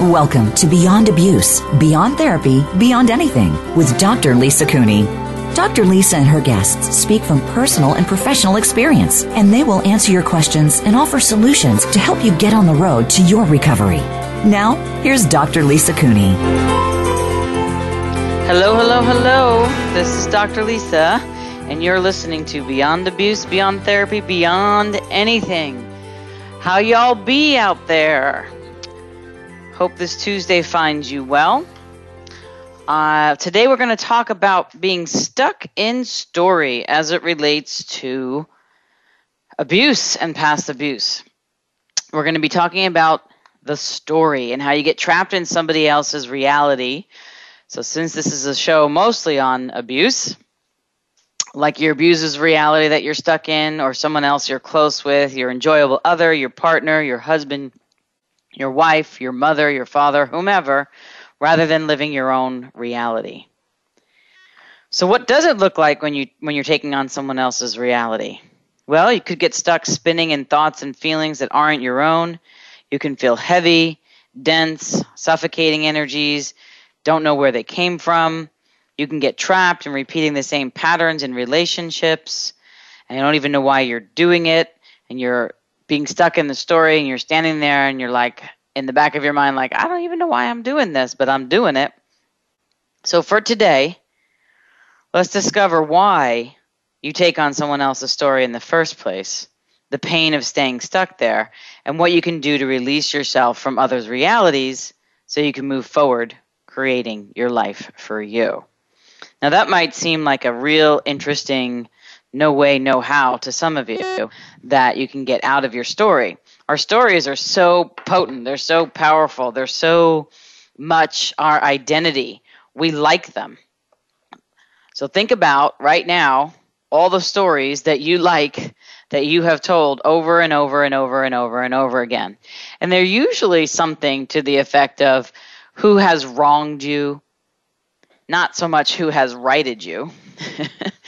Welcome to Beyond Abuse, Beyond Therapy, Beyond Anything with Dr. Lisa Cooney. Dr. Lisa and her guests speak from personal and professional experience, and they will answer your questions and offer solutions to help you get on the road to your recovery. Now, here's Dr. Lisa Cooney. Hello, hello, hello. This is Dr. Lisa, and you're listening to Beyond Abuse, Beyond Therapy, Beyond Anything. How y'all be out there? Hope this Tuesday finds you well. Uh, today we're going to talk about being stuck in story as it relates to abuse and past abuse. We're going to be talking about the story and how you get trapped in somebody else's reality. So, since this is a show mostly on abuse, like your abuser's reality that you're stuck in, or someone else you're close with, your enjoyable other, your partner, your husband, your wife, your mother, your father, whomever, rather than living your own reality. So what does it look like when you when you're taking on someone else's reality? Well, you could get stuck spinning in thoughts and feelings that aren't your own. You can feel heavy, dense, suffocating energies, don't know where they came from. You can get trapped in repeating the same patterns in relationships, and you don't even know why you're doing it, and you're being stuck in the story and you're standing there and you're like in the back of your mind like I don't even know why I'm doing this, but I'm doing it. So for today, let's discover why you take on someone else's story in the first place, the pain of staying stuck there, and what you can do to release yourself from others' realities so you can move forward creating your life for you. Now that might seem like a real interesting no way, no how to some of you that you can get out of your story. Our stories are so potent, they're so powerful, they're so much our identity. We like them. So think about right now all the stories that you like that you have told over and over and over and over and over again. And they're usually something to the effect of who has wronged you, not so much who has righted you.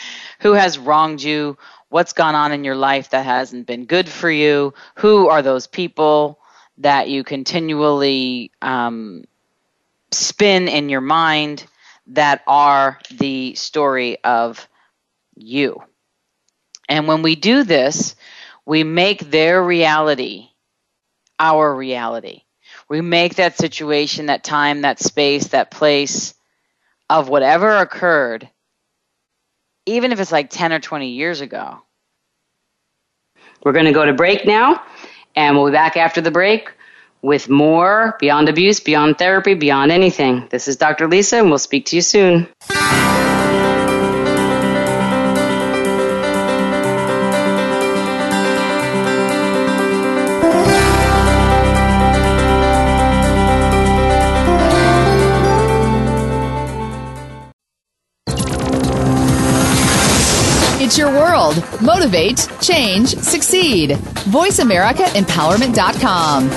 who has wronged you, what's gone on in your life that hasn't been good for you, who are those people that you continually um, spin in your mind that are the story of you. And when we do this, we make their reality our reality. We make that situation, that time, that space, that place of whatever occurred even if it's like 10 or 20 years ago. We're going to go to break now, and we'll be back after the break with more Beyond Abuse, Beyond Therapy, Beyond Anything. This is Dr. Lisa, and we'll speak to you soon. World. Motivate, change, succeed. VoiceAmericaEmpowerment.com.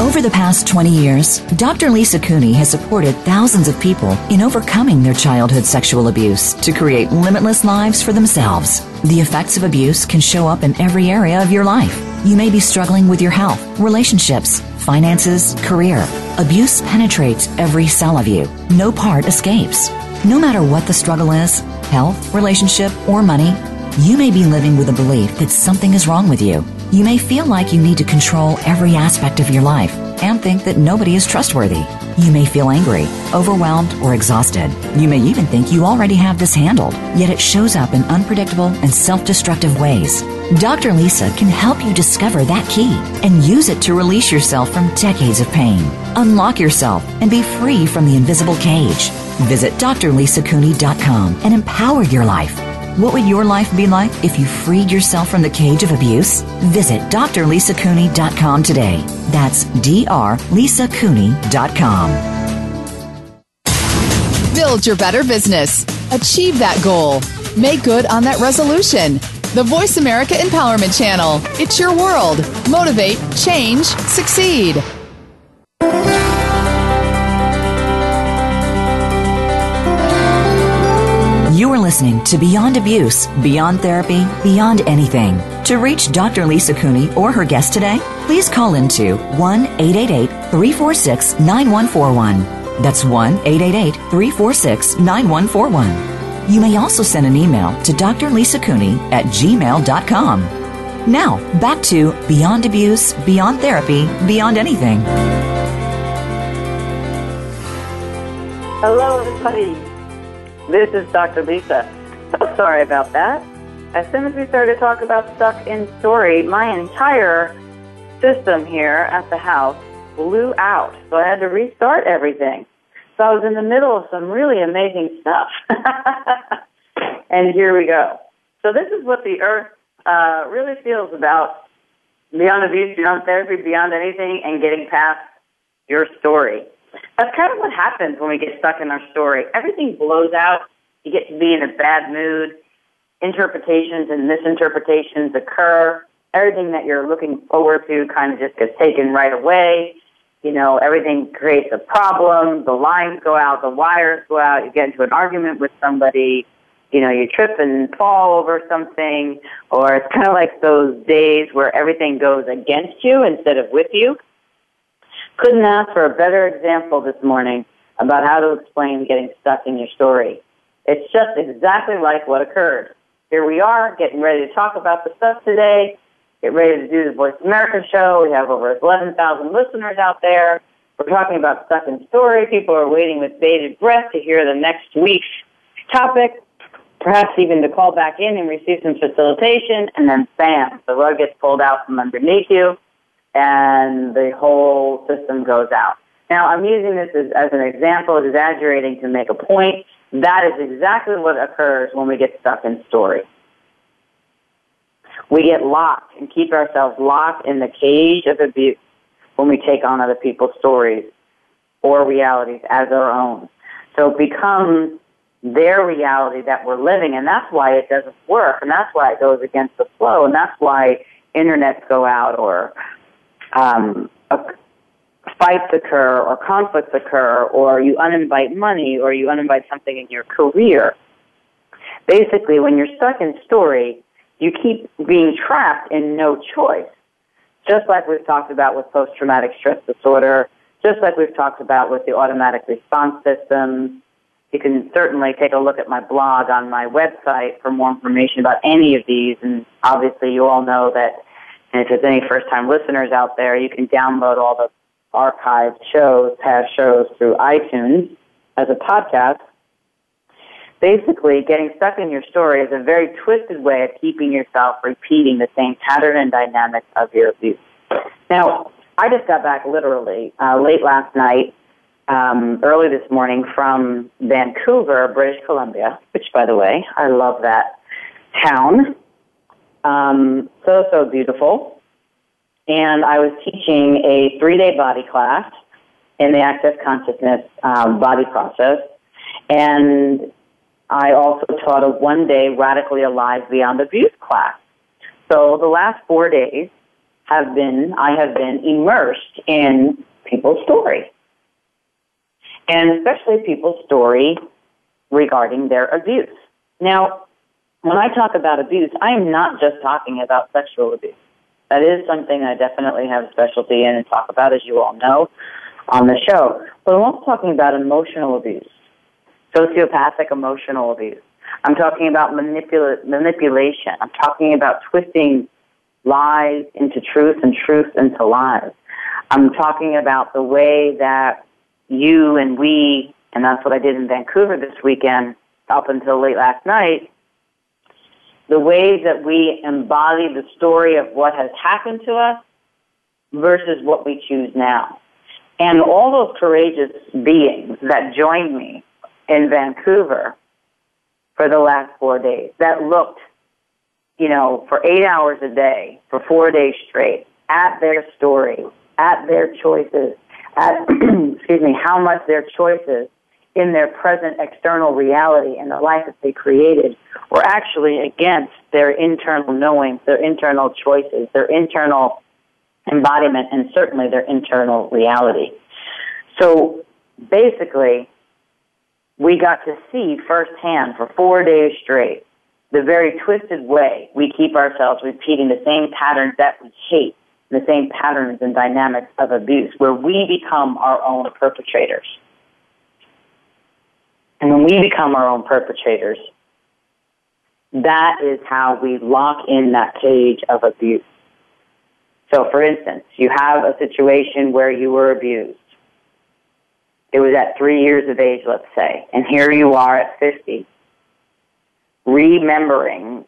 Over the past 20 years, Dr. Lisa Cooney has supported thousands of people in overcoming their childhood sexual abuse to create limitless lives for themselves. The effects of abuse can show up in every area of your life. You may be struggling with your health, relationships, finances, career. Abuse penetrates every cell of you. No part escapes. No matter what the struggle is health, relationship, or money you may be living with a belief that something is wrong with you. You may feel like you need to control every aspect of your life and think that nobody is trustworthy. You may feel angry, overwhelmed, or exhausted. You may even think you already have this handled, yet it shows up in unpredictable and self destructive ways. Dr. Lisa can help you discover that key and use it to release yourself from decades of pain. Unlock yourself and be free from the invisible cage. Visit drlisacooney.com and empower your life. What would your life be like if you freed yourself from the cage of abuse? Visit drlisacooney.com today. That's drlisacooney.com. Build your better business. Achieve that goal. Make good on that resolution. The Voice America Empowerment Channel. It's your world. Motivate, change, succeed. You are listening to Beyond Abuse, Beyond Therapy, Beyond Anything. To reach Dr. Lisa Cooney or her guest today, please call into 1 888 346 9141. That's 1 888 346 9141. You may also send an email to Dr. Lisa Cooney at gmail.com. Now, back to Beyond Abuse, Beyond Therapy, Beyond Anything. Hello, everybody. This is Dr. Lisa. So sorry about that. As soon as we started to talk about stuck in story, my entire system here at the house blew out. So I had to restart everything. So I was in the middle of some really amazing stuff. and here we go. So this is what the earth uh, really feels about beyond abuse, beyond therapy, beyond anything, and getting past your story. That's kind of what happens when we get stuck in our story. Everything blows out. You get to be in a bad mood. Interpretations and misinterpretations occur. Everything that you're looking forward to kind of just gets taken right away. You know, everything creates a problem. The lines go out, the wires go out. You get into an argument with somebody. You know, you trip and fall over something, or it's kind of like those days where everything goes against you instead of with you. Couldn't ask for a better example this morning about how to explain getting stuck in your story. It's just exactly like what occurred. Here we are, getting ready to talk about the stuff today, get ready to do the Voice America show. We have over 11,000 listeners out there. We're talking about stuck in story. People are waiting with bated breath to hear the next week's topic, perhaps even to call back in and receive some facilitation, and then bam, the rug gets pulled out from underneath you and the whole system goes out. Now, I'm using this as, as an example, exaggerating to make a point. That is exactly what occurs when we get stuck in story. We get locked and keep ourselves locked in the cage of abuse when we take on other people's stories or realities as our own. So it becomes their reality that we're living, and that's why it doesn't work, and that's why it goes against the flow, and that's why internets go out or um, fights occur or conflicts occur or you uninvite money or you uninvite something in your career. Basically, when you're stuck in story, you keep being trapped in no choice. Just like we've talked about with post-traumatic stress disorder, just like we've talked about with the automatic response system. You can certainly take a look at my blog on my website for more information about any of these. And obviously, you all know that and if there's any first time listeners out there, you can download all the archived shows, past shows through iTunes as a podcast. Basically, getting stuck in your story is a very twisted way of keeping yourself repeating the same pattern and dynamics of your abuse. Now, I just got back literally uh, late last night, um, early this morning from Vancouver, British Columbia, which, by the way, I love that town. Um, so, so beautiful. And I was teaching a three day body class in the Access Consciousness um, body process. And I also taught a one day Radically Alive Beyond Abuse class. So the last four days have been, I have been immersed in people's story. And especially people's story regarding their abuse. Now, when I talk about abuse, I am not just talking about sexual abuse. That is something I definitely have a specialty in and talk about, as you all know, on the show. But I'm also talking about emotional abuse, sociopathic emotional abuse. I'm talking about manipula- manipulation. I'm talking about twisting lies into truth and truth into lies. I'm talking about the way that you and we, and that's what I did in Vancouver this weekend up until late last night, the way that we embody the story of what has happened to us versus what we choose now. And all those courageous beings that joined me in Vancouver for the last four days that looked, you know, for eight hours a day, for four days straight, at their story, at their choices, at, excuse me, how much their choices in their present external reality and the life that they created were actually against their internal knowing, their internal choices, their internal embodiment, and certainly their internal reality. So basically, we got to see firsthand for four days straight the very twisted way we keep ourselves repeating the same patterns that we hate, the same patterns and dynamics of abuse, where we become our own perpetrators. And when we become our own perpetrators, that is how we lock in that cage of abuse. So, for instance, you have a situation where you were abused. It was at three years of age, let's say, and here you are at 50, remembering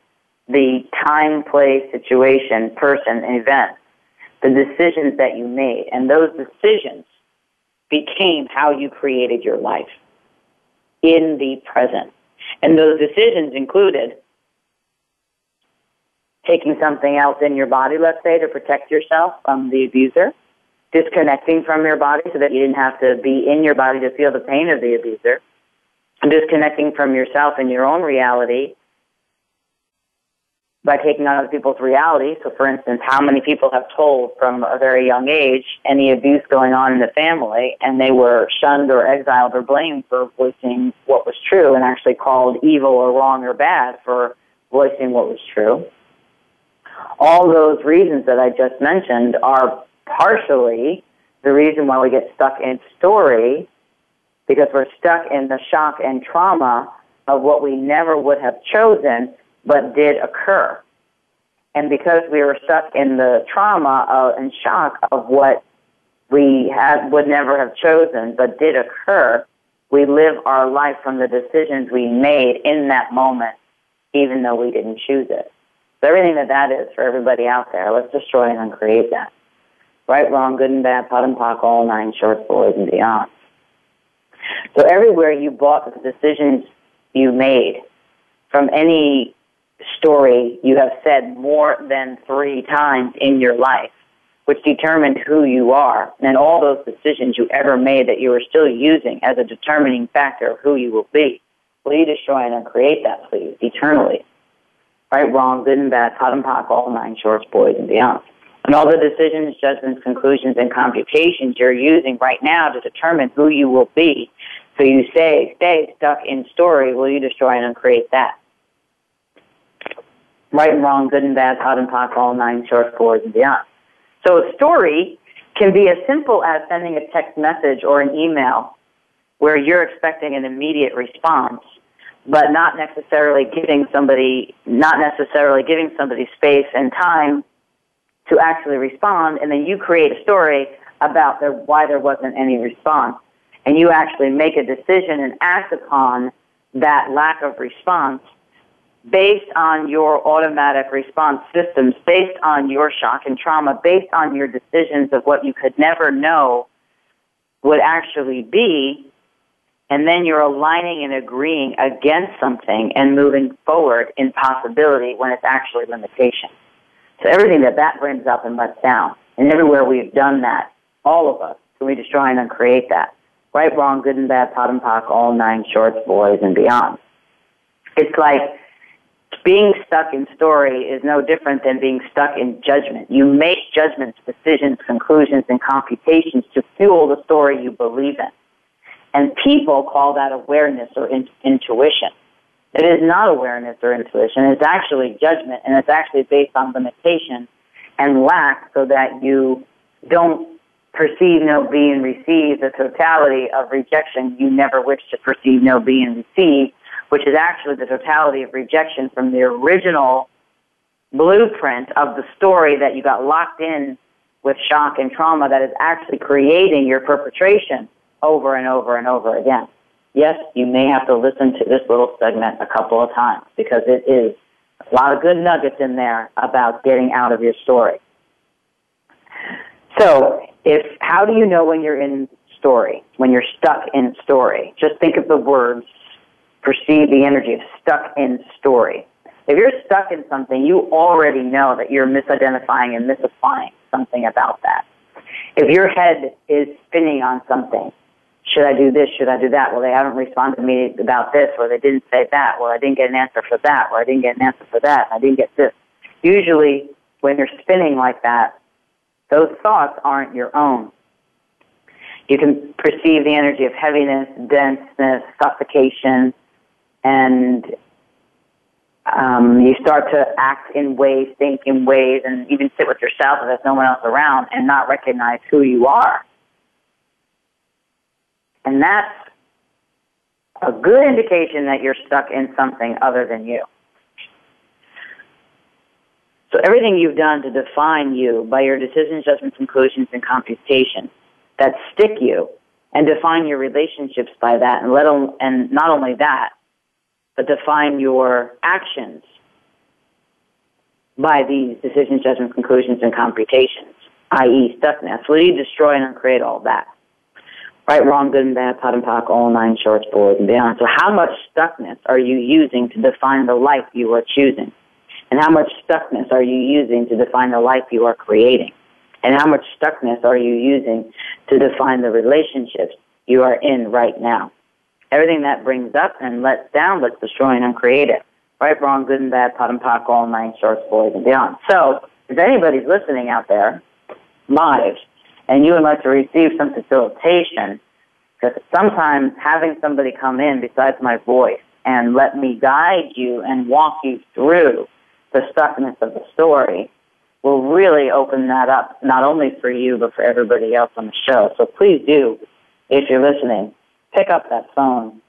the time, place, situation, person, event, the decisions that you made, and those decisions became how you created your life in the present. And those decisions included taking something else in your body, let's say, to protect yourself from the abuser, disconnecting from your body so that you didn't have to be in your body to feel the pain of the abuser, disconnecting from yourself and your own reality by taking on other people's reality. So, for instance, how many people have told from a very young age any abuse going on in the family, and they were shunned or exiled or blamed for voicing what was true, and actually called evil or wrong or bad for voicing what was true? All those reasons that I just mentioned are partially the reason why we get stuck in story because we're stuck in the shock and trauma of what we never would have chosen but did occur. And because we were stuck in the trauma of, and shock of what we would never have chosen but did occur, we live our life from the decisions we made in that moment, even though we didn't choose it. So everything that that is for everybody out there, let's destroy and uncreate that. Right, wrong, good and bad, POD and POC, all nine shorts, boys, and beyond. So everywhere you bought the decisions you made from any story you have said more than three times in your life, which determined who you are, and all those decisions you ever made that you are still using as a determining factor of who you will be. Will you destroy and uncreate that, please, eternally? Right, wrong, good and bad, POD and POC, all nine shorts, boys, and beyond. And all the decisions, judgments, conclusions, and computations you're using right now to determine who you will be. So you say, stay stuck in story, will you destroy and uncreate that? right and wrong, good and bad, hot and POC, all nine short boards and beyond. So a story can be as simple as sending a text message or an email where you're expecting an immediate response, but not necessarily giving somebody, not necessarily giving somebody space and time to actually respond, and then you create a story about there, why there wasn't any response. And you actually make a decision and act upon that lack of response based on your automatic response systems, based on your shock and trauma, based on your decisions of what you could never know would actually be, and then you're aligning and agreeing against something and moving forward in possibility when it's actually limitation. So everything that that brings up and lets down, and everywhere we've done that, all of us, so we destroy and uncreate that. Right, wrong, good and bad, POD and POC, all nine shorts, boys, and beyond. It's like being stuck in story is no different than being stuck in judgment. You make judgments, decisions, conclusions, and computations to fuel the story you believe in. And people call that awareness or in- intuition. It is not awareness or intuition. It's actually judgment, and it's actually based on limitation and lack so that you don't perceive, know, be, and receive the totality of rejection you never wish to perceive, know, be, and receive which is actually the totality of rejection from the original blueprint of the story that you got locked in with shock and trauma that is actually creating your perpetration over and over and over again. Yes, you may have to listen to this little segment a couple of times because it is a lot of good nuggets in there about getting out of your story. So, if how do you know when you're in story, when you're stuck in story? Just think of the words, perceive the energy of stuck in story. If you're stuck in something, you already know that you're misidentifying and misapplying something about that. If your head is spinning on something, should I do this? Should I do that? Well, they haven't responded to me about this, or they didn't say that. Well, I didn't get an answer for that, or I didn't get an answer for that. I didn't get this. Usually, when you're spinning like that, those thoughts aren't your own. You can perceive the energy of heaviness, denseness, suffocation, and um, you start to act in ways, think in ways, and even sit with yourself if there's no one else around and not recognize who you are. And that's a good indication that you're stuck in something other than you. So everything you've done to define you by your decisions, judgments, conclusions, and computations that stick you and define your relationships by that, and let and not only that, but define your actions by these decisions, judgments, conclusions, and computations, i.e., stuckness. Will you destroy and uncreate all that? Right, wrong, good and bad, POD and POC, all nine shorts, boys, and beyond. So how much stuckness are you using to define the life you are choosing? And how much stuckness are you using to define the life you are creating? And how much stuckness are you using to define the relationships you are in right now? Everything that brings up and lets down, let's destroy and uncreate it. Right, wrong, good and bad, POD and POC, all nine shorts, boys, and beyond. So, if anybody's listening out there, live, and you would like to receive some facilitation, because sometimes having somebody come in besides my voice and let me guide you and walk you through the stuckness of the story will really open that up, not only for you, but for everybody else on the show. So please do, if you're listening, pick up that phone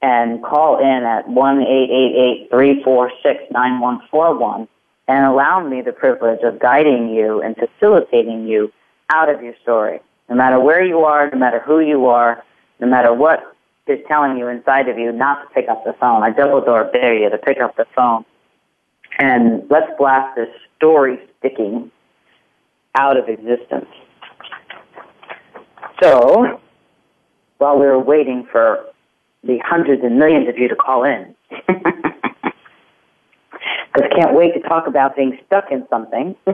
and call in at one eight eight eight three four six nine one four one and allow me the privilege of guiding you and facilitating you out of your story. No matter where you are, no matter who you are, no matter what is telling you inside of you not to pick up the phone. I double door dare you to pick up the phone and let's blast this story sticking out of existence. So, while we were waiting for the hundreds and millions of you to call in, because can't wait to talk about being stuck in something,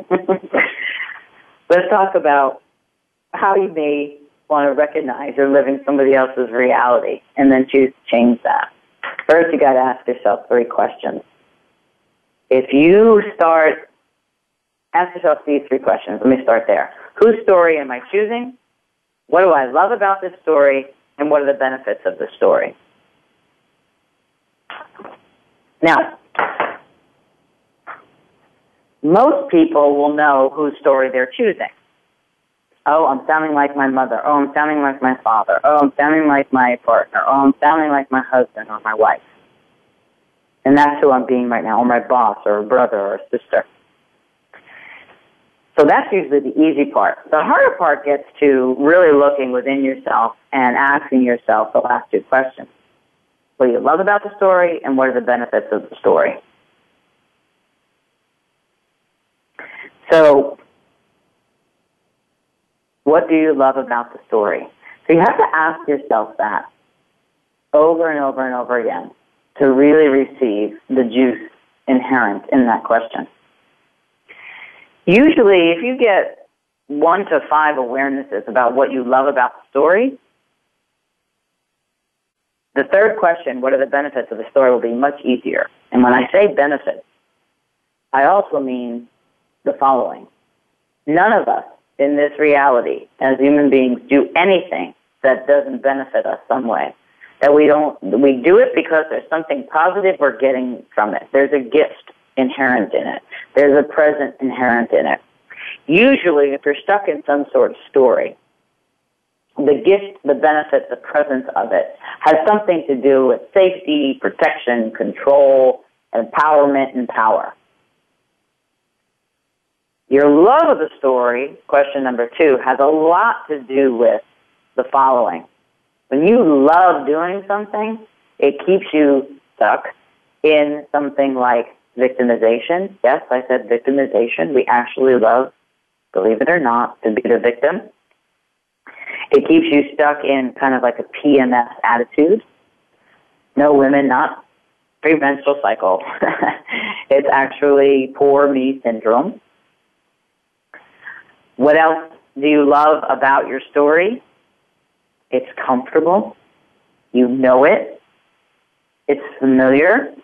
let's talk about how you may want to recognize you're living somebody else's reality and then choose to change that. First, you got to ask yourself three questions if you start, ask yourself these three questions. Let me start there. Whose story am I choosing? What do I love about this story? And what are the benefits of the story? Now, most people will know whose story they're choosing. Oh, I'm sounding like my mother. Oh, I'm sounding like my father. Oh, I'm sounding like my partner. Oh, I'm sounding like my husband or my wife. And that's who I'm being right now, or my boss, or a brother, or a sister. So that's usually the easy part. The harder part gets to really looking within yourself and asking yourself the last two questions. What do you love about the story, and what are the benefits of the story? So, what do you love about the story? So you have to ask yourself that over and over and over again to really receive the juice inherent in that question. Usually, if you get one to five awarenesses about what you love about the story, the third question, what are the benefits of the story, will be much easier. And when I say benefits, I also mean the following. None of us in this reality as human beings do anything that doesn't benefit us some way that we don't we do it because there's something positive we're getting from it. There's a gift inherent in it. There's a present inherent in it. Usually, if you're stuck in some sort of story, the gift, the benefit, the presence of it has something to do with safety, protection, control, empowerment, and power. Your love of the story, question number two, has a lot to do with the following When you love doing something, it keeps you stuck in something like victimization. Yes, I said victimization. We actually love, believe it or not, to be the victim. It keeps you stuck in kind of like a PMS attitude. No women, not premenstrual cycle. it's actually poor me syndrome. What else do you love about your story? It's comfortable. You know it. It's familiar.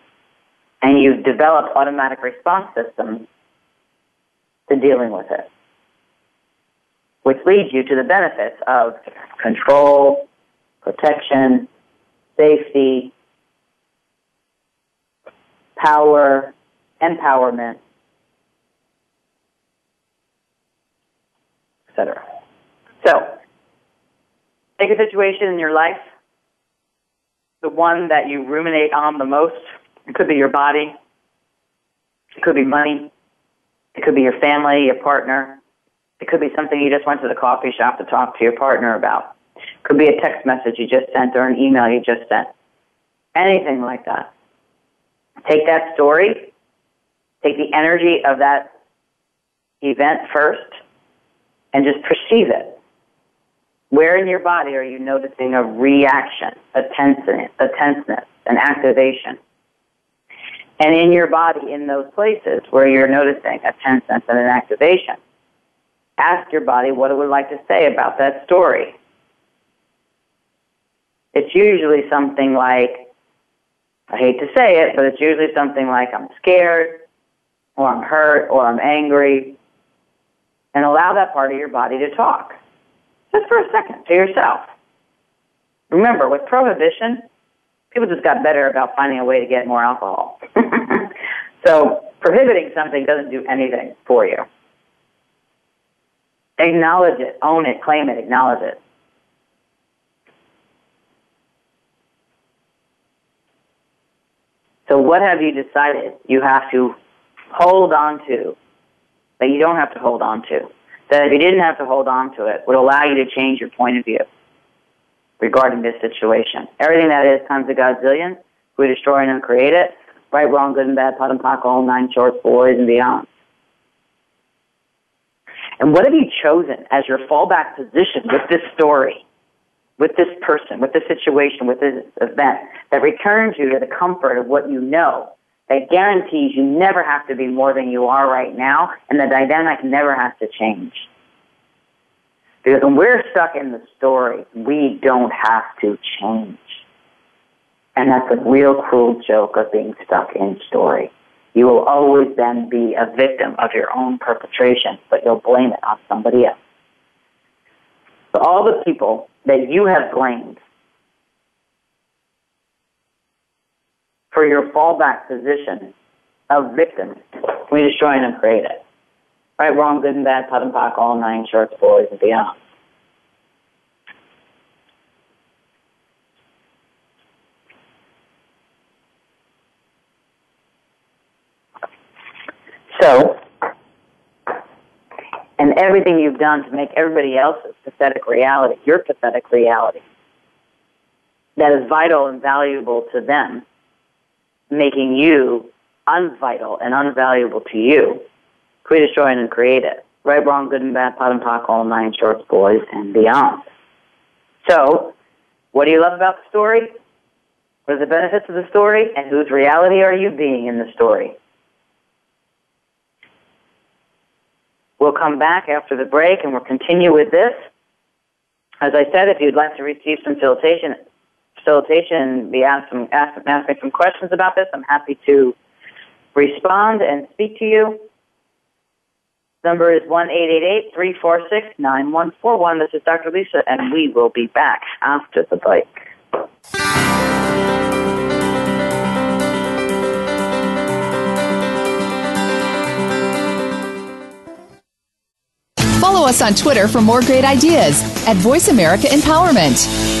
And you've developed automatic response systems to dealing with it, which leads you to the benefits of control, protection, safety, power, empowerment, So, take a situation in your life, the one that you ruminate on the most. It could be your body, it could be money, it could be your family, your partner, it could be something you just went to the coffee shop to talk to your partner about. It could be a text message you just sent or an email you just sent. Anything like that. Take that story, take the energy of that event first, and just perceive it. Where in your body are you noticing a reaction, a tenseness, a tenseness, an activation? And in your body, in those places where you're noticing a tenseness and an activation, ask your body what it would like to say about that story. It's usually something like, I hate to say it, but it's usually something like I'm scared, or I'm hurt, or I'm angry. And allow that part of your body to talk. Just for a second to yourself. Remember, with prohibition, people just got better about finding a way to get more alcohol. so prohibiting something doesn't do anything for you. Acknowledge it, own it, claim it, acknowledge it. So, what have you decided you have to hold on to that you don't have to hold on to? That if you didn't have to hold on to it, would allow you to change your point of view regarding this situation. Everything that is times a godzillion, we destroy and uncreate it. Right, wrong, good and bad, POD and POC, all nine shorts, boys, and beyond. And what have you chosen as your fallback position with this story? with this person, with this situation, with this event that returns you to the comfort of what you know, that guarantees you never have to be more than you are right now, and the dynamic never has to change. Because when we're stuck in the story, we don't have to change. And that's a real cruel joke of being stuck in story. You will always then be a victim of your own perpetration, but you'll blame it on somebody else. So all the people that you have blamed for your fallback position of victim, we destroy and create it. Right, wrong, good and bad, POD and POC, all nine shorts, boys, and beyond. So, and everything you've done to make everybody else's pathetic reality your pathetic reality that is vital and valuable to them, making you unvital and unvaluable to you. Create, destroy, and create it. Right, wrong, good and bad, POD and POC, all nine shorts, boys, and beyond. So, what do you love about the story? What are the benefits of the story? And whose reality are you being in the story? We'll come back after the break and we'll continue with this. As I said, if you'd like to receive some facilitation, facilitation, be asked some ask, ask me some questions about this, I'm happy to respond and speak to you. Number is one eight eight eight three four six nine one four one. This is Dr. Lisa, and we will be back after the break. Follow us on Twitter for more great ideas at Voice America Empowerment.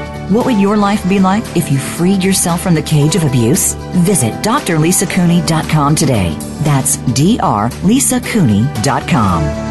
what would your life be like if you freed yourself from the cage of abuse? Visit drlisacooney.com today. That's drlisacooney.com.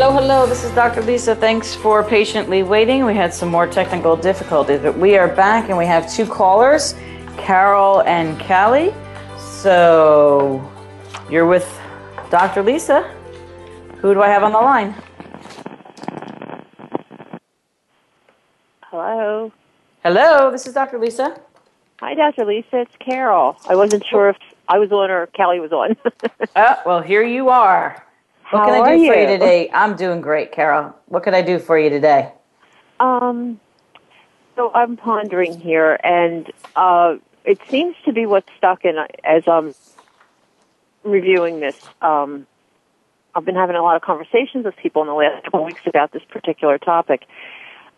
Hello, hello. This is Dr. Lisa. Thanks for patiently waiting. We had some more technical difficulties, but we are back and we have two callers, Carol and Callie. So you're with Dr. Lisa. Who do I have on the line? Hello. Hello, this is Dr. Lisa. Hi, Dr. Lisa. It's Carol. I wasn't sure if I was on or Callie was on. oh, well, here you are. What How can I do for you you? today? I'm doing great, Carol. What can I do for you today? um, so I'm pondering here, and uh, it seems to be what's stuck in as I'm reviewing this. Um, I've been having a lot of conversations with people in the last couple of weeks about this particular topic,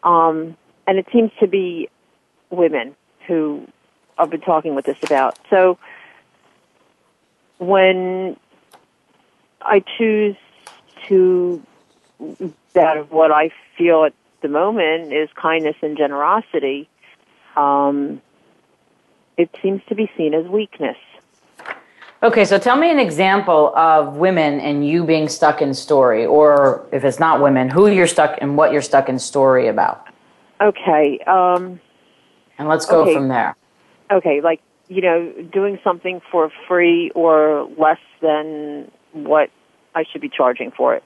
um, and it seems to be women who I've been talking with this about. So when I choose to that of what I feel at the moment is kindness and generosity. Um, it seems to be seen as weakness. Okay, so tell me an example of women and you being stuck in story, or if it's not women, who you're stuck and what you're stuck in story about. Okay. Um, And let's go Okay. from there. okay, like you know, doing something for free or less than what I should be charging for it.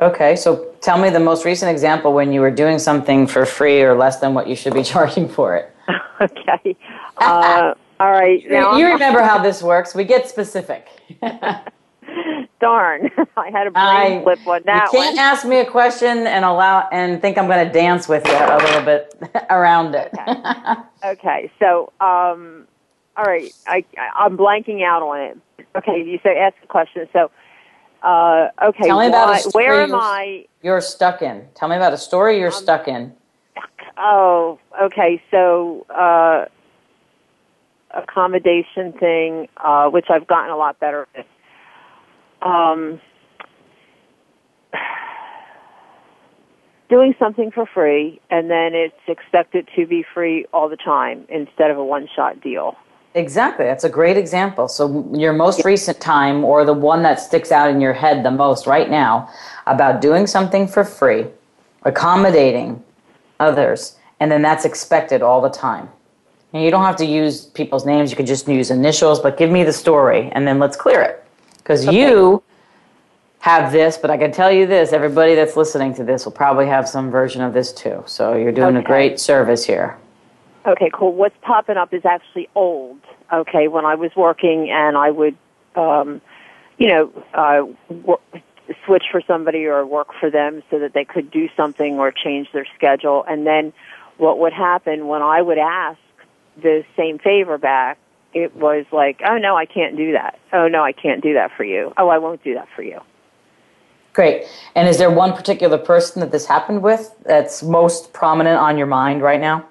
Okay, so tell me the most recent example when you were doing something for free or less than what you should be charging for it. okay. Uh, all right. Now you I'm- remember how this works. We get specific. darn, I had a brain I- flip on that you can't one. ask me a question and allow and think I'm going to dance with you a little bit around it. Okay, so um, all right, I I'm blanking out on it. Okay, you say ask a question. So uh, okay, Tell me about why- a story where am I? you're stuck in. Tell me about a story Um, you're stuck in. Oh, okay. So uh, accommodation thing, uh, which I've gotten a lot better at. Um, doing something for free, and then it's expected to be free all the time instead of a one-shot deal. Exactly. That's a great example. So, your most recent time, or the one that sticks out in your head the most right now, about doing something for free, accommodating others, and then that's expected all the time. And you don't have to use people's names, you can just use initials, but give me the story and then let's clear it. Because you have this, but I can tell you this everybody that's listening to this will probably have some version of this too. So, you're doing a great service here. Okay, cool. What's popping up is actually old. Okay, when I was working and I would, um, you know, uh, wor- switch for somebody or work for them so that they could do something or change their schedule. And then what would happen when I would ask the same favor back, it was like, oh no, I can't do that. Oh no, I can't do that for you. Oh, I won't do that for you. Great. And is there one particular person that this happened with that's most prominent on your mind right now?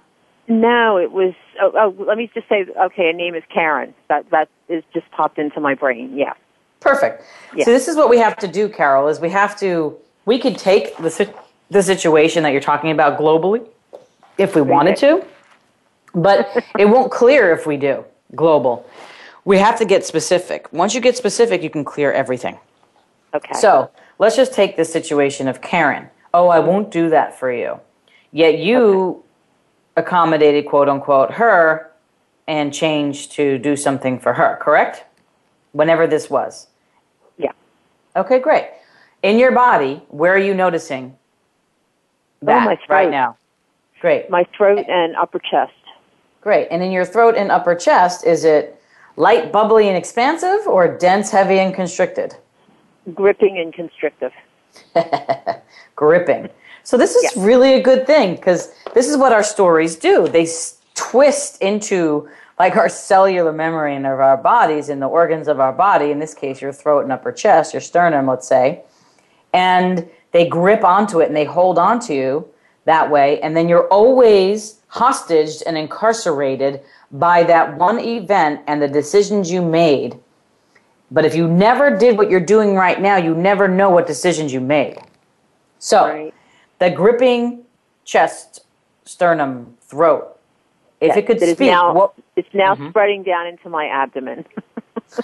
No, it was. Oh, oh let me just say. Okay, a name is Karen. That that is just popped into my brain. Yeah. Perfect. Yeah. So this is what we have to do, Carol. Is we have to we could take the the situation that you're talking about globally, if we wanted to, but it won't clear if we do global. We have to get specific. Once you get specific, you can clear everything. Okay. So let's just take the situation of Karen. Oh, I won't do that for you. Yet you accommodated, quote unquote, her and changed to do something for her, correct? Whenever this was. Yeah. Okay, great. In your body, where are you noticing oh, that Oh, my right now? Great. my throat and upper chest. Great. And in your throat and upper chest, is it light, bubbly, and expansive or dense, heavy, and constricted? gripping and constrictive. gripping. So this is really a good thing because this is what our stories do. They s- twist into like our cellular memory and of our bodies and the organs of our body. In this case, your throat and upper chest, your sternum, let's say, and they grip onto it and they hold onto you that way. And then you're always hostaged and incarcerated by that one event and the decisions you made. But if you never did what you're doing right now, you never know what decisions you made. So, Right. The gripping chest, sternum, throat. If Yes, it could is speak, now, what, it's now Mm-hmm. spreading down into my abdomen.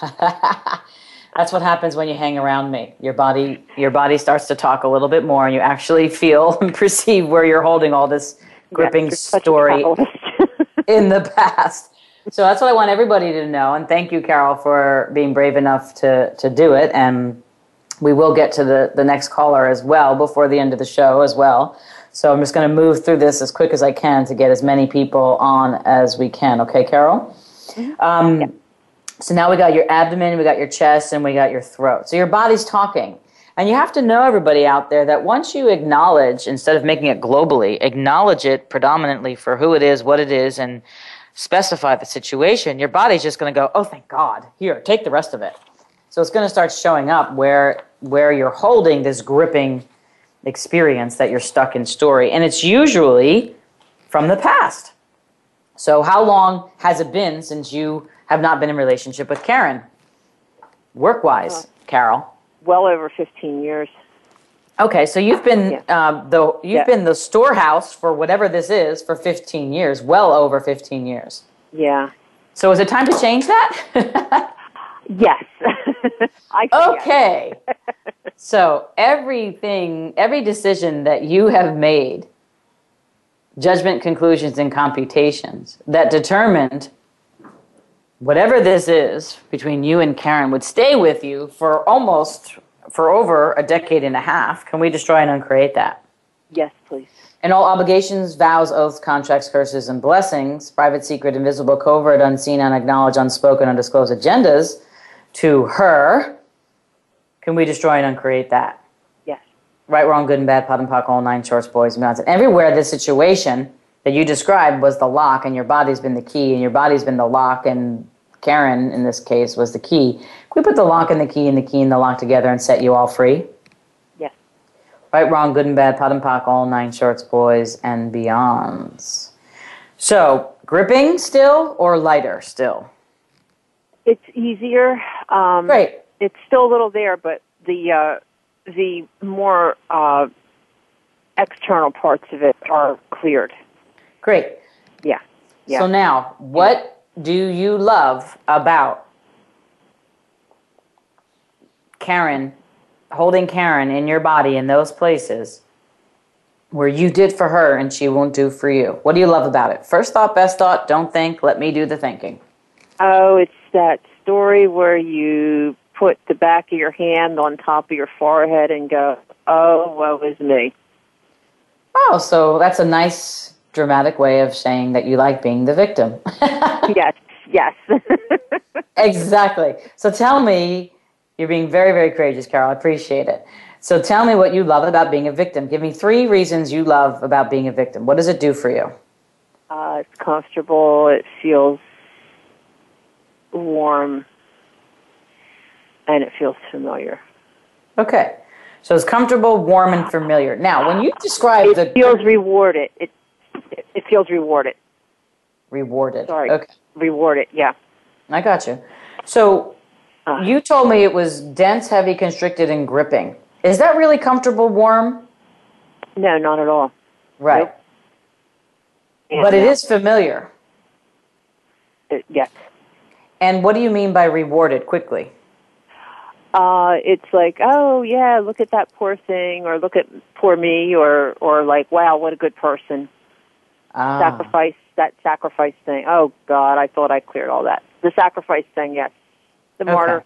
that's what happens when you hang around me. Your body, your body starts to talk a little bit more, and you actually feel and perceive where you're holding all this gripping Yes, you're such a story in the past. So that's what I want everybody to know. And thank you, Carol, for being brave enough to, to do it. And we will get to the, the next caller as well before the end of the show as well. So I'm just going to move through this as quick as I can to get as many people on as we can. Okay, Carol? Um, So now we got your abdomen, we got your chest, and we got your throat. So your body's talking. And you have to know, everybody out there, that once you acknowledge, instead of making it globally, acknowledge it predominantly for who it is, what it is, and specify the situation, your body's just going to go, oh, thank God. Here, take the rest of it. So it's going to start showing up where where you're holding this gripping experience that you're stuck in story, and it's usually from the past. So how long has it been since you have not been in relationship with Karen? Work wise, Carol. well over 15 years. Okay, so you've been Yeah. um, the you've Yeah. been the storehouse for whatever this is for 15 years, well over 15 years. Yeah. So is it time to change that? Yes. I think yes. okay. so everything, every decision that you have made, judgment, conclusions, and computations that determined whatever this is between you and Karen would stay with you for almost for over a decade and a half. Can we destroy and uncreate that? Yes, please. And all obligations, vows, oaths, contracts, curses, and blessings, private, secret, invisible, covert, unseen, unacknowledged, unspoken, undisclosed agendas to her. Can we destroy and uncreate that? Yes. Right, wrong, good and bad, POD and POC, all nine shorts, boys and beyonds. And everywhere this situation that you described was the lock, and your body's been the key, and your body's been the lock, and Karen, in this case, was the key. Can we put the lock and the key and the key and the lock together and set you all free? Yes. Right, wrong, good and bad, POD and POC, all nine shorts, boys and beyonds. So, gripping still or lighter still? It's easier. Um, Great. It's still a little there, but the uh, the more uh, external parts of it are cleared. Great. Yeah. Yeah. So now, what do you love about Karen, holding Karen in your body in those places where you did for her and she won't do for you? What do you love about it? First thought, best thought, don't think, let me do the thinking. Oh, it's that story where you put the back of your hand on top of your forehead and go, "Oh, woe is me." Oh, so that's a nice dramatic way of saying that you like being the victim. yes, yes. exactly. So tell me, you're being very, very courageous, Carol. I appreciate it. So tell me what you love about being a victim. Give me three reasons you love about being a victim. What does it do for you? uh, it's comfortable. It feels warm, and it feels familiar. Okay. So it's comfortable, warm, and familiar. Now, when you describe It the It feels rewarded. It it, it feels rewarded. rewarded. Sorry. Okay. Rewarded. Yeah. I got you. So Uh. you told me it was dense, heavy, constricted, and gripping. Is that really comfortable, warm? No, not at all. Right. Nope. Yeah, But it is familiar. It- yes. And what do you mean by rewarded quickly? Uh, it's like, oh yeah, look at that poor thing, or look at poor me, or or like, wow, what a good person. Ah, Sacrifice that sacrifice thing. Oh God, I thought I cleared all that. The sacrifice thing, yes. The Okay. martyr.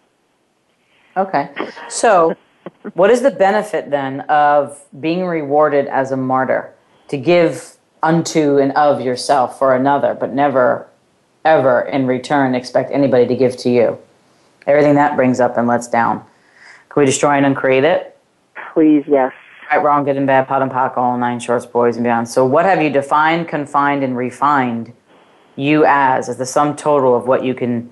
Okay. So, what is the benefit then of being rewarded as a martyr? To give unto and of yourself for another, but never, ever in return expect anybody to give to you. Everything that brings up and lets down. Can we destroy and uncreate it? Please, yes. Right, wrong, good and bad, POD and POC, all nine shorts, boys and beyond. So, what have you defined, confined, and refined you as, as the sum total of what you can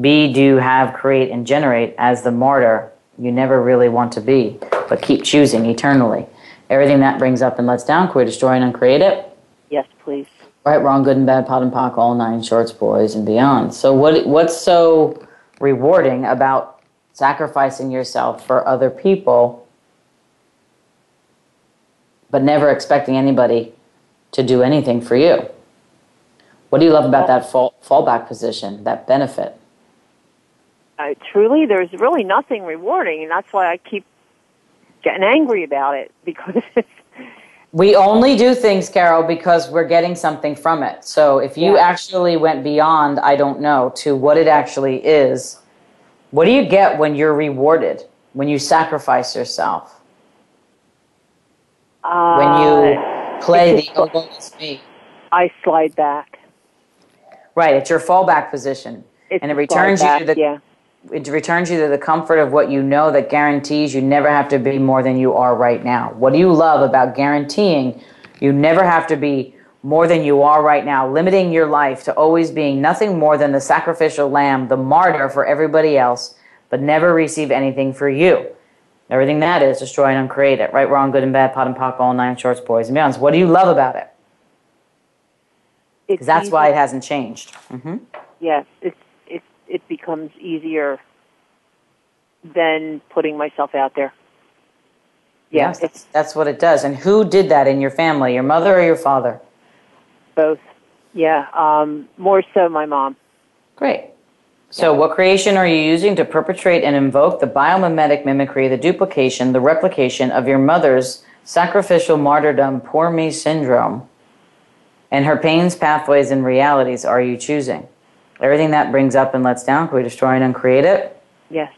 be, do, have, create, and generate as the martyr you never really want to be, but keep choosing eternally? Everything that brings up and lets down, can we destroy and uncreate it? Yes, please. Right, wrong, good and bad, POD and POC, all nine shorts, boys and beyond. So, what what's so rewarding about sacrificing yourself for other people, but never expecting anybody to do anything for you? What do you love about that fall, fallback position, that benefit? Uh, truly, there's really nothing rewarding, and that's why I keep getting angry about it because it's, We only do things, Carol, because we're getting something from it. So if you Yeah. actually went beyond, I don't know, to what it actually is, what do you get when you're rewarded, when you sacrifice yourself, uh, when you play the oh, woe is me? I slide back. Right, it's your fallback position. It's and it returns slide you to the yeah. It returns you to the comfort of what you know that guarantees you never have to be more than you are right now. What do you love about guaranteeing you never have to be more than you are right now, limiting your life to always being nothing more than the sacrificial lamb, the martyr for everybody else, but never receive anything for you? Everything that is, destroy and uncreate it. Right, wrong, good and bad, POD and POC, all nine shorts, boys and beyonds. What do you love about it? Because that's why it hasn't changed. hmm Yes, it's it becomes easier than putting myself out there. Yeah, Yes, that's, that's what it does. And who did that in your family, your mother or your father? both. Yeah, um, more so my mom. Great. So, what creation are you using to perpetrate and invoke the biomimetic mimicry, the duplication, the replication of your mother's sacrificial martyrdom, poor me syndrome? And her pains, pathways, and realities are you choosing? Everything that brings up and lets down, can we destroy and uncreate it? Yes,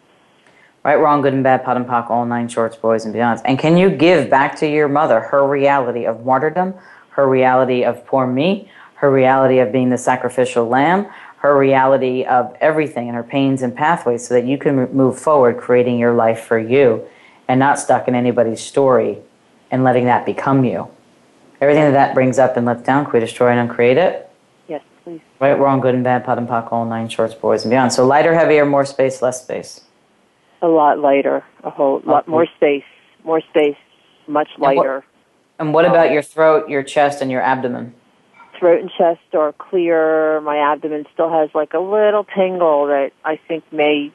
Right, wrong, good and bad, POD and POC, all nine shorts, boys and beyonds. And can you give back to your mother her reality of martyrdom, her reality of poor me, her reality of being the sacrificial lamb, her reality of everything and her pains and pathways so that you can move forward creating your life for you and not stuck in anybody's story and letting that become you. Everything that that brings up and lets down, can we destroy and uncreate it? Please. Right, wrong, good and bad, POD and POC, all nine shorts, boys and beyond. So lighter, heavier, more space, less space. A lot lighter, a whole lot Okay. more space, more space, much lighter. And what about um, your throat, your chest, and your abdomen? Throat and chest are clear. My abdomen still has like a little tingle that I think may.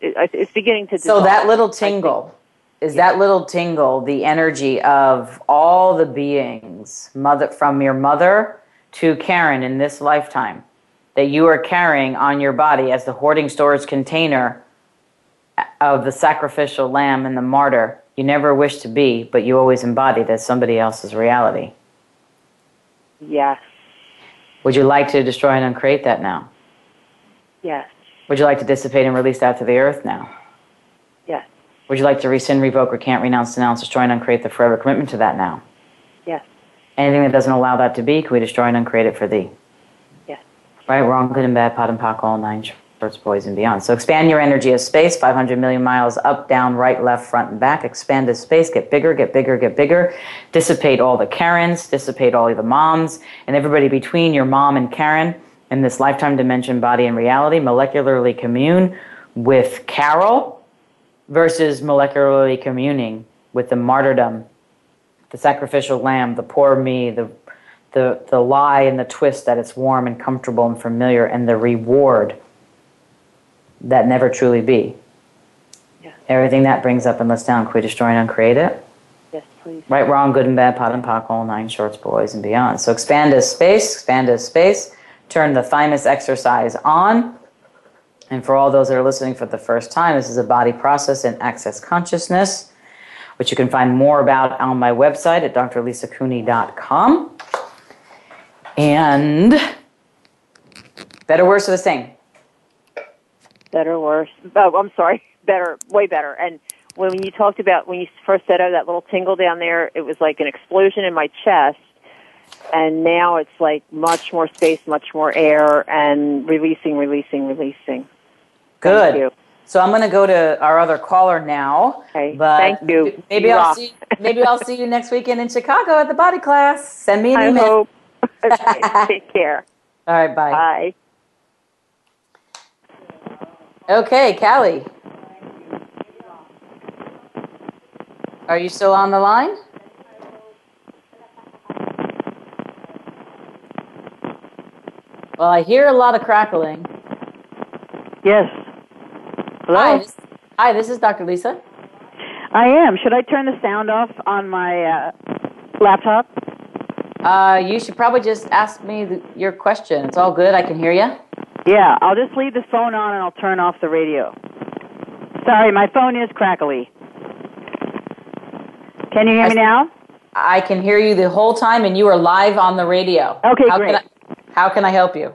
It, it's beginning to. Dissolve, So that little tingle, is that little tingle the energy of all the beings, mother from your mother to Karen in this lifetime, that you are carrying on your body as the hoarding storage container of the sacrificial lamb and the martyr you never wish to be, but you always embodied as somebody else's reality. Yes, Would you like to destroy and uncreate that now? yes, Would you like to dissipate and release that to the earth now? yes, Would you like to rescind, revoke, recant, renounce, denounce, destroy, and uncreate the forever commitment to that now? Anything that doesn't allow that to be, can we destroy and uncreate it for thee? yes. Right, wrong, good and bad, POD and POC, all nine shorts, boys and beyond. So expand your energy as space, 500 million miles up, down, right, left, front, and back. Expand as space, get bigger, get bigger, get bigger. Dissipate all the Karens, dissipate all the moms, and everybody between your mom and Karen, in this lifetime dimension, body and reality, molecularly commune with Carol versus molecularly communing with the martyrdom, the sacrificial lamb, the poor me, the the, the lie and the twist that it's warm and comfortable and familiar, and the reward that never truly be. Yes. Everything that brings up and lets down, can we destroy and uncreate it? Yes, please. Right, wrong, good and bad, POD and POC, all nine shorts, boys, and beyond. So expand as space, expand as space, turn the thymus exercise on. And for all those that are listening for the first time, this is a body process in access consciousness, which you can find more about on my website at drlisacooney.com. And better, worse, or the same? Better, worse. Oh, I'm sorry. Better, way better. And when you talked about when you first said, "Oh, that little tingle down there," it was like an explosion in my chest. And now it's like much more space, much more air, and releasing, releasing, releasing. Good. So I'm going to go to our other caller now. Okay. But Thank you. Maybe You I'll rock. see. Maybe I'll see you next weekend in Chicago at the body class. Send me an I email. hope. Okay, Take care. All right. Bye. Bye. Okay, Callie. Are you still on the line? Well, I hear a lot of crackling. Yes. Hello? Hi, this, hi, this is Dr. Lisa. I am. Should I turn the sound off on my uh, laptop? Uh, you should probably just ask me the, your question. It's all good. I can hear you. Yeah, I'll just leave the phone on and I'll turn off the radio. Sorry, my phone is crackly. Can you hear me now? I can hear you the whole time, and you are live on the radio. Okay, how great. Can I, how can I help you?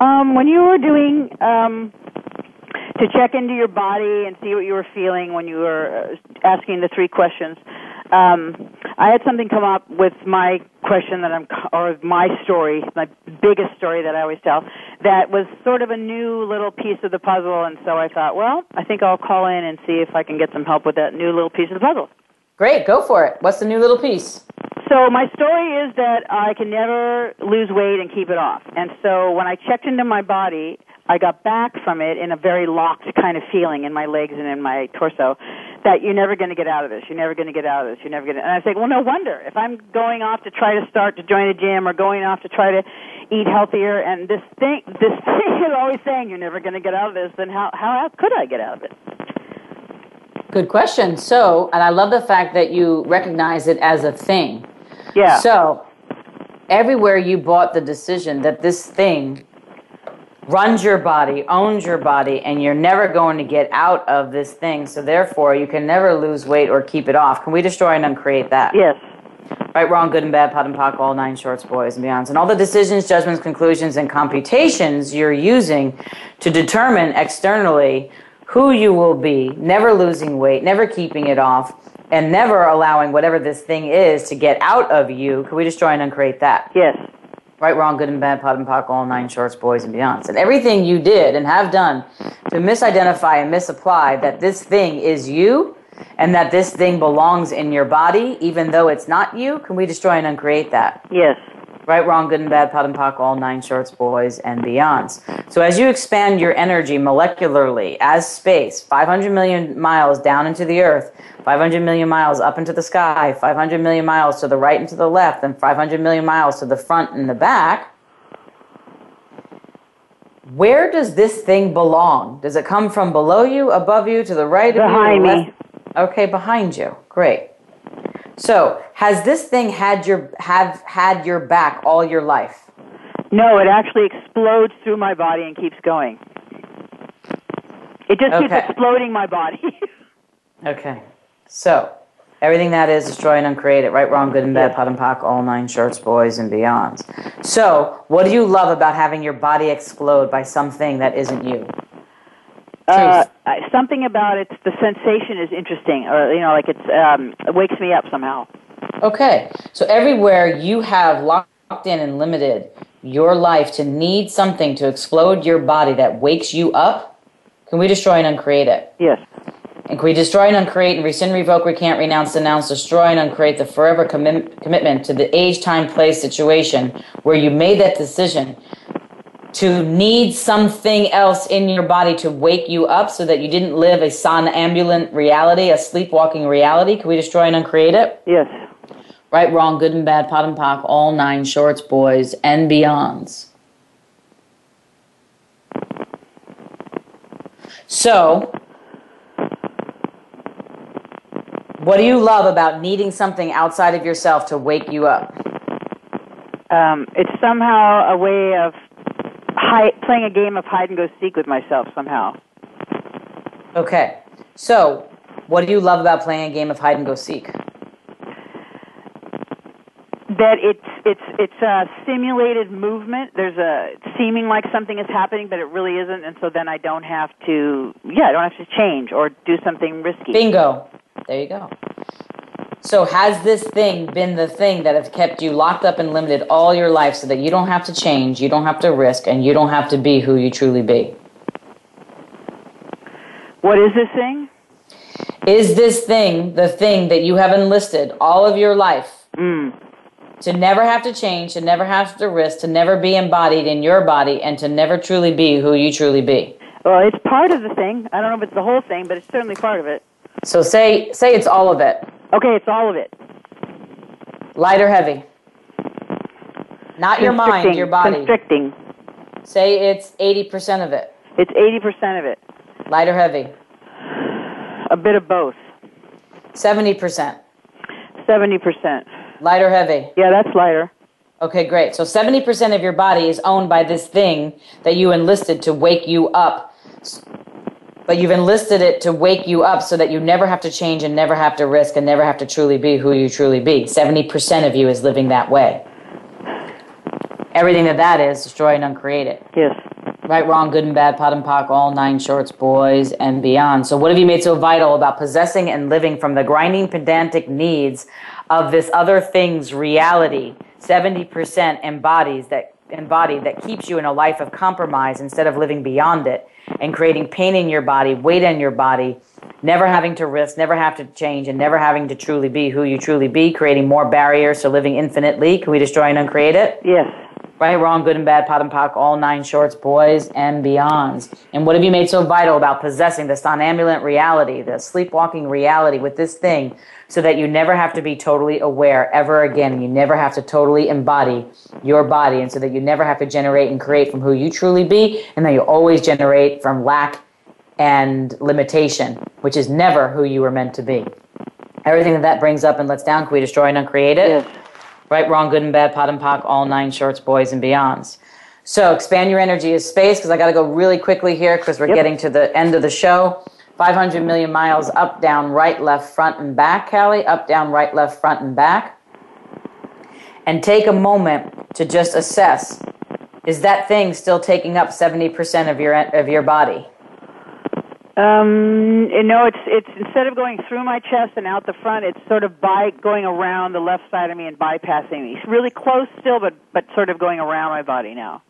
Um, when you were doing um, to check into your body and see what you were feeling when you were uh, asking the three questions, um, I had something come up with my question that I'm, or my story, my biggest story that I always tell, that was sort of a new little piece of the puzzle, and so I thought, well, I think I'll call in and see if I can get some help with that new little piece of the puzzle. Great, go for it. What's the new little piece? So my story is that I can never lose weight and keep it off. And so when I checked into my body, I got back from it in a very locked kind of feeling in my legs and in my torso that you're never going to get out of this. You're never going to get out of this. You're never going to. And I think, well, no wonder. If I'm going off to try to start to join a gym or going off to try to eat healthier, and this thing, this thing is always saying you're never going to get out of this, then how how could I get out of it? Good question. So, and I love the fact that you recognize it as a thing. Yeah. So, everywhere you bought the decision that this thing runs your body, owns your body, and you're never going to get out of this thing. So, therefore, you can never lose weight or keep it off. Can we destroy and uncreate that? Yes. Right, wrong, good and bad, POD and POC, all nine shorts, boys and beyonds. And all the decisions, judgments, conclusions, and computations you're using to determine externally who you will be, never losing weight, never keeping it off, and never allowing whatever this thing is to get out of you. Can we destroy and uncreate that? Yes. Right, wrong, good and bad, POD and POC, all nine shorts, boys and beyonds. And everything you did and have done to misidentify and misapply that this thing is you and that this thing belongs in your body, even though it's not you, can we destroy and uncreate that? Yes. Right, wrong, good and bad, POD and POC, all nine shorts, boys and beyonds. So as you expand your energy molecularly as space, 500 million miles down into the earth, 500 million miles up into the sky, 500 million miles to the right and to the left, and 500 million miles to the front and the back, where does this thing belong? Does it come from below you, above you, to the right of Behind you? or me. left? Okay, behind you. Great. So, has this thing had your have had your back all your life? No, it actually explodes through my body and keeps going. It just keeps exploding my body. Okay. So, everything that is destroy and uncreate it, right, wrong, good and bad, POD and POC, all nine shorts, boys and beyonds. So, what do you love about having your body explode by something that isn't you? uh, I- something about it, the sensation is interesting, or you know, like it's um, it wakes me up somehow. Okay. So everywhere you have locked in and limited your life to need something to explode your body that wakes you up, can we destroy and uncreate it? Yes. And can we destroy and uncreate and rescind, revoke, recant, renounce, denounce, destroy and uncreate the forever commi- commitment to the age, time, place, situation where you made that decision to need something else in your body to wake you up so that you didn't live a somnambulant reality, a sleepwalking reality? Can we destroy and uncreate it? Yes. Right, wrong, good and bad, POD and POC, all nine shorts, boys, and beyonds. So, what do you love about needing something outside of yourself to wake you up? Um, it's somehow a way of hi- playing a game of hide and go seek with myself somehow. Okay. So, what do you love about playing a game of hide and go seek? That it's it's it's a simulated movement. There's a seeming like something is happening, but it really isn't, and so then I don't have to yeah, I don't have to change or do something risky. Bingo. There you go. So, has this thing been the thing that has kept you locked up and limited all your life so that you don't have to change, you don't have to risk, and you don't have to be who you truly be? What is this thing? Is this thing the thing that you have enlisted all of your life Mm. to never have to change, to never have to risk, to never be embodied in your body, and to never truly be who you truly be? Well, it's part of the thing. I don't know if it's the whole thing, but it's certainly part of it. So, say, say it's all of it. Okay, it's all of it. Light or heavy? Not your mind, your body. Constricting. Say it's 80% of it. It's 80% of it. Light or heavy? A bit of both. 70%. 70%. Light or heavy? Yeah, that's lighter. Okay, great. So 70% of your body is owned by this thing that you enlisted to wake you up. But you've enlisted it to wake you up so that you never have to change and never have to risk and never have to truly be who you truly be. 70% of you is living that way. Everything that that is, destroy and uncreate it. Yes. Right, wrong, good and bad, POD and POC, all nine shorts, boys, and beyond. So, what have you made so vital about possessing and living from the grinding, pedantic needs of this other thing's reality? 70% embodies that embodied that keeps you in a life of compromise instead of living beyond it and creating pain in your body, weight in your body, never having to risk, never have to change, and never having to truly be who you truly be, creating more barriers to living infinitely. Can we destroy and uncreate it? Yes. Right, wrong, good and bad, POD and POC, all nine shorts, boys and beyonds. And what have you made so vital about possessing the somnambulant reality, the sleepwalking reality with this thing, so that you never have to be totally aware ever again, and you never have to totally embody your body, and so that you never have to generate and create from who you truly be, and that you always generate from lack and limitation, which is never who you were meant to be. Everything that that brings up and lets down, can we destroy and uncreate it? Yes. Right, wrong, good and bad, POD and POC, all nine shorts, boys and beyonds. So expand your energy as space because I got to go really quickly here because we're Yep. getting to the end of the show. 500 million miles up, down, right, left, front, and back, Callie. Up, down, right, left, front, and back. And take a moment to just assess is that thing still taking up 70% of your, of your body? Um, it's it's instead of going through my chest and out the front, it's sort of by going around the left side of me and bypassing me. It's really close still, but but sort of going around my body now.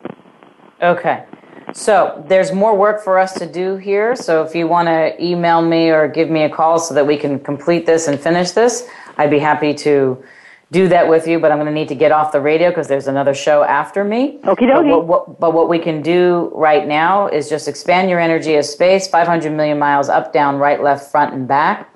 Okay. So there's more work for us to do here. So if you want to email me or give me a call so that we can complete this and finish this, I'd be happy to do that with you. But I'm going to need to get off the radio because there's another show after me. Okie But what, what, but what we can do right now is just expand your energy as space, 500 million miles up, down, right, left, front, and back,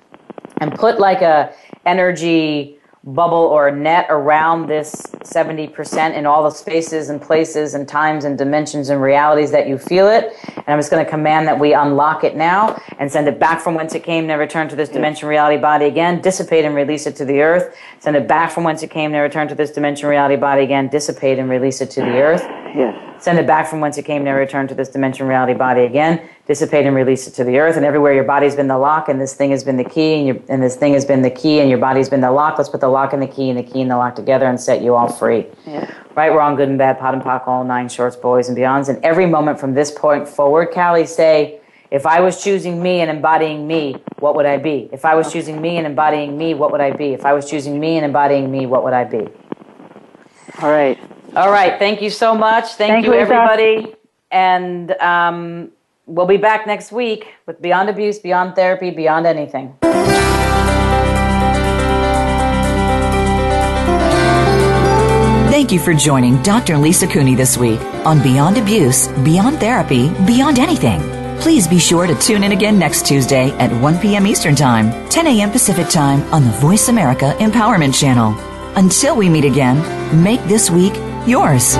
and put like a energy bubble or net around this 70% in all the spaces and places and times and dimensions and realities that you feel it. And I'm just going to command that we unlock it now and send it back from whence it came, never return to this dimension reality body again, dissipate and release it to the earth. Send it back from whence it came, never return to this dimension reality body again, dissipate and release it to the earth. Yes. Send it back from whence it came, never return to this dimension reality body again. Dissipate and release it to the earth. And everywhere your body's been the lock, and this thing has been the key, and, your, and this thing has been the key, and your body's been the lock. Let's put the lock and the key and the key and the lock together and set you all free. Yes. Right, wrong, good and bad, POD and POC, all nine shorts, boys and beyonds. And every moment from this point forward, Callie, say, if I was choosing me and embodying me, what would I be? If I was choosing me and embodying me, what would I be? If I was choosing me and embodying me, what would I be? All right. All right. Thank you so much. Thank, Thank you, you, Lisa. everybody. And um, we'll be back next week with Beyond Abuse, Beyond Therapy, Beyond Anything. Thank you for joining Dr. Lisa Cooney this week on Beyond Abuse, Beyond Therapy, Beyond Anything. Please be sure to tune in again next Tuesday at 1 p.m. Eastern Time, 10 a.m. Pacific Time on the Voice America Empowerment Channel. Until we meet again, make this week yours.